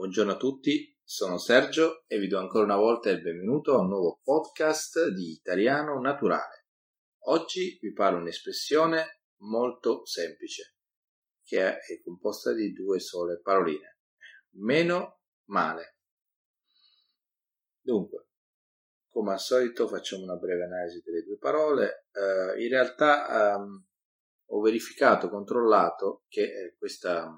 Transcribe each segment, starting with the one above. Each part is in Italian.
Buongiorno a tutti, sono Sergio e vi do ancora una volta il benvenuto a un nuovo podcast di Italiano Naturale. Oggi vi parlo un'espressione molto semplice, che è composta di due sole paroline. Meno male. Dunque, come al solito facciamo una breve analisi delle due parole. Uh, in realtà um, ho verificato, controllato che eh, questa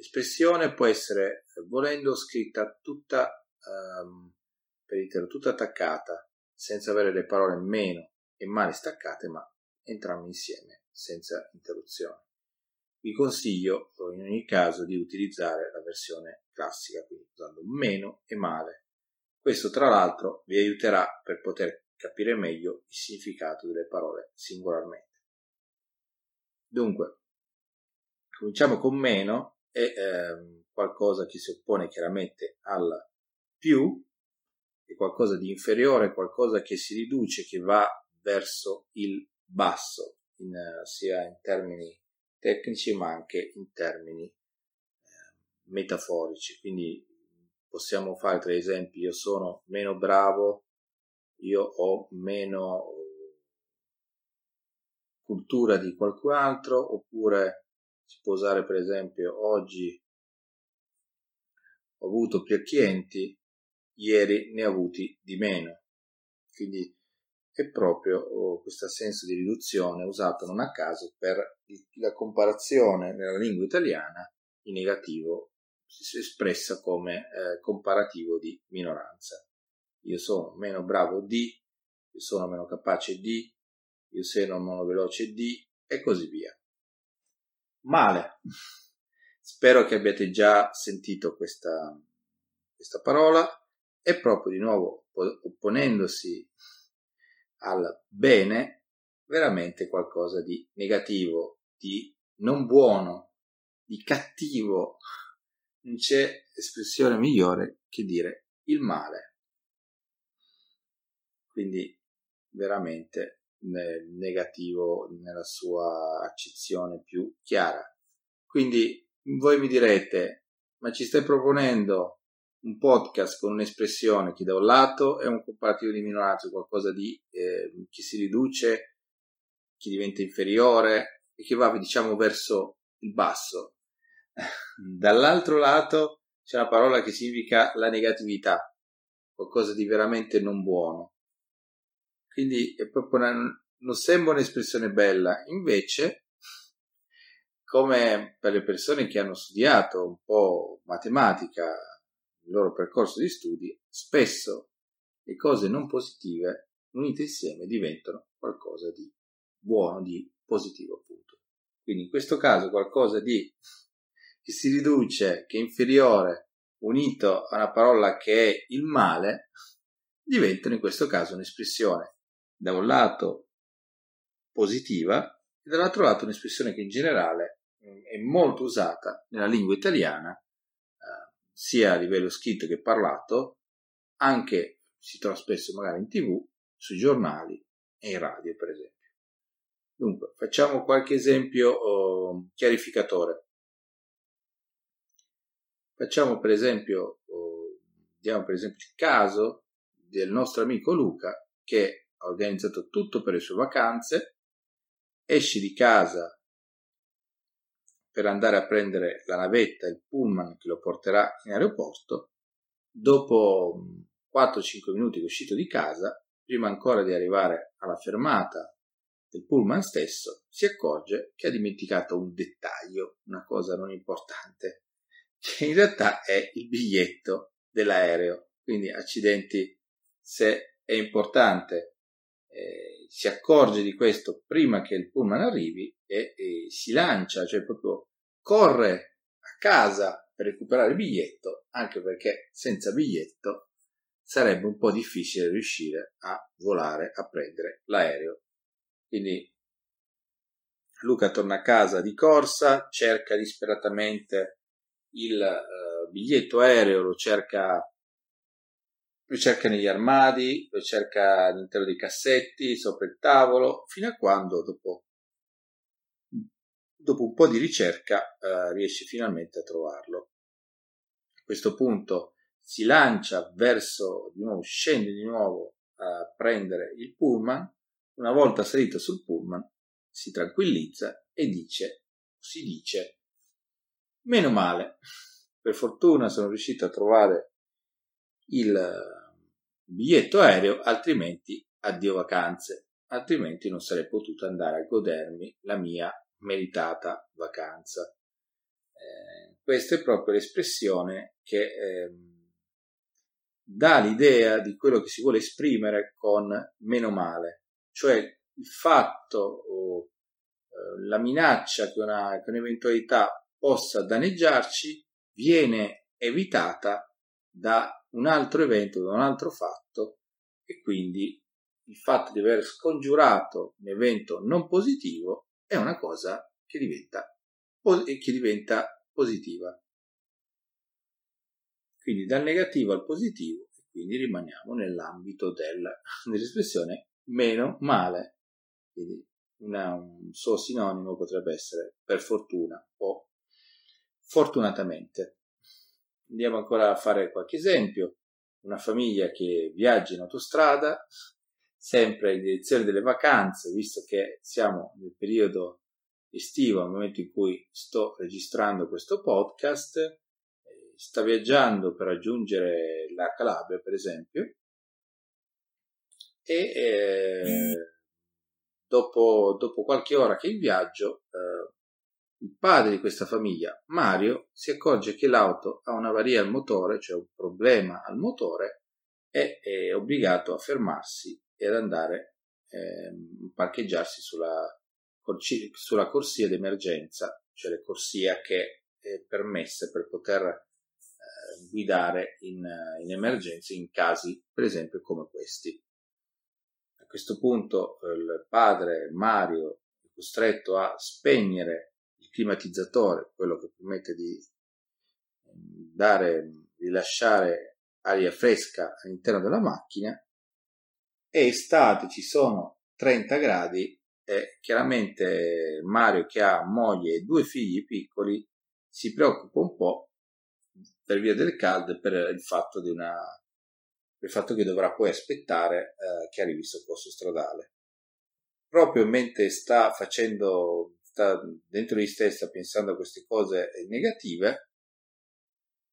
L'espressione può essere, volendo, scritta tutta um, per intero, tutta attaccata, senza avere le parole meno e male staccate, ma entrambe insieme, senza interruzione. Vi consiglio in ogni caso di utilizzare la versione classica, quindi usando meno e male. Questo tra l'altro vi aiuterà per poter capire meglio il significato delle parole singolarmente. Dunque, cominciamo con meno è ehm, qualcosa che si oppone chiaramente al più, è qualcosa di inferiore, qualcosa che si riduce, che va verso il basso, in, sia in termini tecnici ma anche in termini eh, metaforici. Quindi possiamo fare tre esempi, io sono meno bravo, io ho meno cultura di qualcun altro, oppure si può usare per esempio oggi ho avuto più clienti, ieri ne ho avuti di meno. Quindi è proprio oh, questo senso di riduzione usato non a caso per la comparazione nella lingua italiana in negativo espressa come eh, comparativo di minoranza. Io sono meno bravo di, io sono meno capace di, io sono meno veloce di e così via male. Spero che abbiate già sentito questa, questa parola. È proprio di nuovo opponendosi al bene, veramente qualcosa di negativo, di non buono, di cattivo. Non c'è espressione migliore che dire il male. Quindi veramente negativo nella sua accezione più chiara. Quindi voi mi direte, ma ci stai proponendo un podcast con un'espressione che da un lato è un comparativo di minoranza, qualcosa di, eh, che si riduce, che diventa inferiore e che va diciamo verso il basso. Dall'altro lato c'è una parola che significa la negatività, qualcosa di veramente non buono. Quindi è proprio una, non sembra un'espressione bella, invece, come per le persone che hanno studiato un po' matematica il loro percorso di studi, spesso le cose non positive unite insieme diventano qualcosa di buono, di positivo appunto. Quindi in questo caso qualcosa di che si riduce, che è inferiore, unito a una parola che è il male, diventano in questo caso un'espressione da un lato positiva e dall'altro lato un'espressione che in generale mm, è molto usata nella lingua italiana, eh, sia a livello scritto che parlato, anche si trova spesso magari in tv, sui giornali e in radio per esempio. Dunque, facciamo qualche esempio oh, chiarificatore. Facciamo per esempio, oh, diamo per esempio il caso del nostro amico Luca che ha organizzato tutto per le sue vacanze, esce di casa per andare a prendere la navetta, il pullman che lo porterà in aeroporto, dopo 4-5 minuti che è uscito di casa, prima ancora di arrivare alla fermata del pullman stesso, si accorge che ha dimenticato un dettaglio, una cosa non importante, che in realtà è il biglietto dell'aereo. Quindi accidenti se è importante eh, si accorge di questo prima che il pullman arrivi e, e, si lancia, cioè proprio corre a casa per recuperare il biglietto, anche perché senza biglietto sarebbe un po' difficile riuscire a volare, a prendere l'aereo. Quindi Luca torna a casa di corsa, cerca disperatamente il uh, biglietto aereo, lo cerca lo cerca negli armadi, lo cerca all'interno dei cassetti, sopra il tavolo, fino a quando dopo, dopo un po' di ricerca eh, riesce finalmente a trovarlo. questo punto si lancia verso di nuovo, scende di nuovo a prendere il pullman. Una volta salito sul pullman, si tranquillizza e dice, si dice, meno male, per fortuna sono riuscito a trovare il biglietto aereo, altrimenti addio vacanze, altrimenti non sarei potuto andare a godermi la mia meritata vacanza. Eh, questa è proprio l'espressione che eh, dà l'idea di quello che si vuole esprimere con meno male, cioè il fatto o eh, la minaccia che, una, che un'eventualità possa danneggiarci viene evitata da un altro evento, da un altro fatto e quindi il fatto di aver scongiurato un evento non positivo è una cosa che diventa, che diventa positiva. Quindi dal negativo al positivo e quindi rimaniamo nell'ambito del, dell'espressione meno male. Quindi una, un suo sinonimo potrebbe essere per fortuna o fortunatamente. Andiamo ancora a fare qualche esempio. Una famiglia che viaggia in autostrada, sempre in direzione delle vacanze, visto che siamo nel periodo estivo, al momento in cui sto registrando questo podcast, eh, sta viaggiando per raggiungere la Calabria, per esempio, e eh, dopo, dopo, qualche ora che in viaggio, eh, il padre di questa famiglia, Mario, si accorge che l'auto ha un'avaria al motore, cioè un problema al motore, e è obbligato a fermarsi e ad andare a eh, parcheggiarsi sulla, sulla corsia d'emergenza, cioè le corsie che è permesse per poter eh, guidare in, in emergenza in casi, per esempio, come questi. A questo punto il padre Mario è costretto a spegnere climatizzatore, quello che permette di dare, rilasciare aria fresca all'interno della macchina, e estate ci sono 30 gradi e chiaramente Mario che ha moglie e due figli piccoli si preoccupa un po' per via del caldo e per il fatto, di una, il fatto che dovrà poi aspettare eh, che arrivi il soccorso stradale. Proprio mentre sta facendo sta dentro di sé sta pensando a queste cose negative,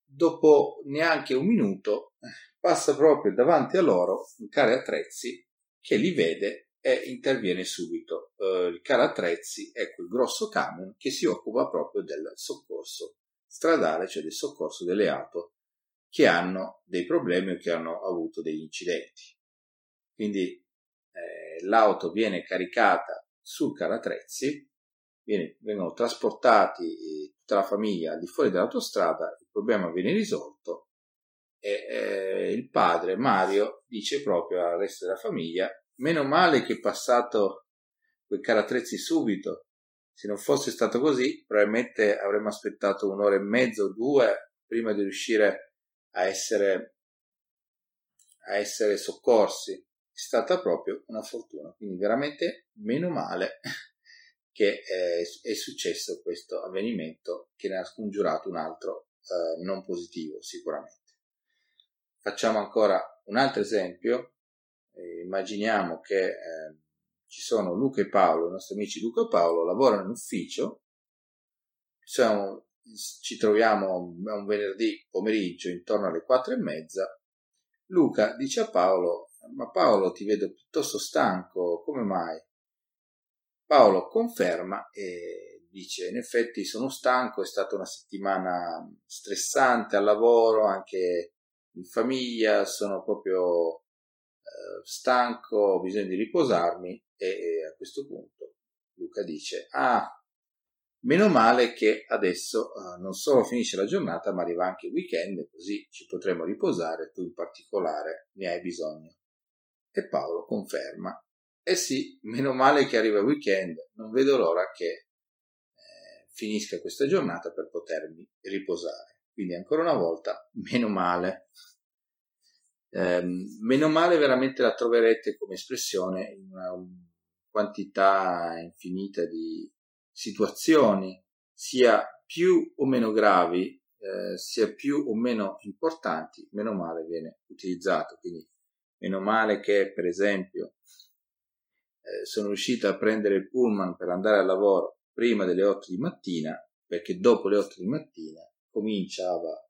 dopo neanche un minuto passa proprio davanti a loro un care attrezzi che li vede e interviene subito. Uh, il care attrezzi è quel grosso camion che si occupa proprio del soccorso stradale, cioè del soccorso delle auto che hanno dei problemi o che hanno avuto degli incidenti. Quindi eh, l'auto viene caricata sul carattrezzi viene, vengono trasportati eh, tutta la famiglia al di fuori dell'autostrada, il problema viene risolto e eh, il padre Mario dice proprio al resto della famiglia meno male che è passato quei carattrezzi subito. Se non fosse stato così probabilmente avremmo aspettato un'ora e mezzo o due prima di riuscire a essere a essere soccorsi. È stata proprio una fortuna. Quindi veramente meno male che è, è successo questo avvenimento che ne ha scongiurato un altro eh, non positivo sicuramente. Facciamo ancora un altro esempio, eh, immaginiamo che eh, ci sono Luca e Paolo, i nostri amici Luca e Paolo lavorano in ufficio, siamo, ci troviamo un venerdì pomeriggio intorno alle quattro e mezza, Luca dice a Paolo, ma Paolo ti vedo piuttosto stanco, come mai? Paolo conferma e dice in effetti sono stanco, è stata una settimana stressante al lavoro, anche in famiglia, sono proprio eh, stanco, ho bisogno di riposarmi e, e a questo punto Luca dice ah meno male che adesso eh, non solo finisce la giornata ma arriva anche il weekend così ci potremo riposare, tu in particolare ne hai bisogno. E Paolo conferma eh sì, meno male che arriva il weekend, non vedo l'ora che eh, finisca questa giornata per potermi riposare. Quindi ancora una volta, meno male. Eh, meno male veramente la troverete come espressione in una quantità infinita di situazioni, sia più o meno gravi, eh, sia più o meno importanti, meno male viene utilizzato. Quindi, meno male che, per esempio, eh, sono riuscito a prendere il pullman per andare al lavoro prima delle 8 di mattina, perché dopo le 8 di mattina cominciava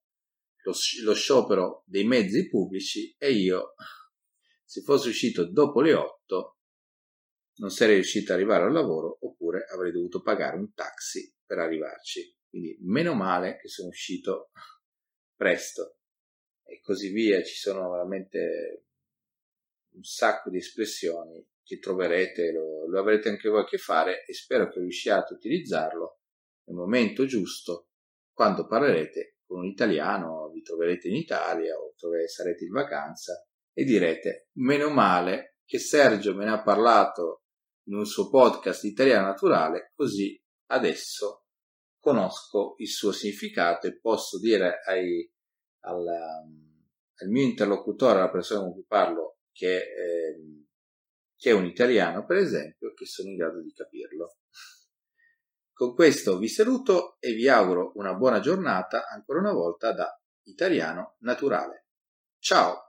lo, lo sciopero dei mezzi pubblici e io, se fossi uscito dopo le 8, non sarei riuscito ad arrivare al lavoro oppure avrei dovuto pagare un taxi per arrivarci. Quindi meno male che sono uscito presto e così via. Ci sono veramente un sacco di espressioni che troverete, lo, lo avrete anche voi a che fare e spero che riusciate a utilizzarlo nel momento giusto. Quando parlerete con un italiano, vi troverete in Italia o sarete in vacanza e direte meno male che Sergio me ne ha parlato in un suo podcast italiano naturale, così adesso conosco il suo significato e posso dire ai, al, al, mio interlocutore, alla persona con cui parlo, che, eh, che è un italiano, per esempio, che sono in grado di capirlo. Con questo vi saluto e vi auguro una buona giornata ancora una volta da italiano naturale. Ciao!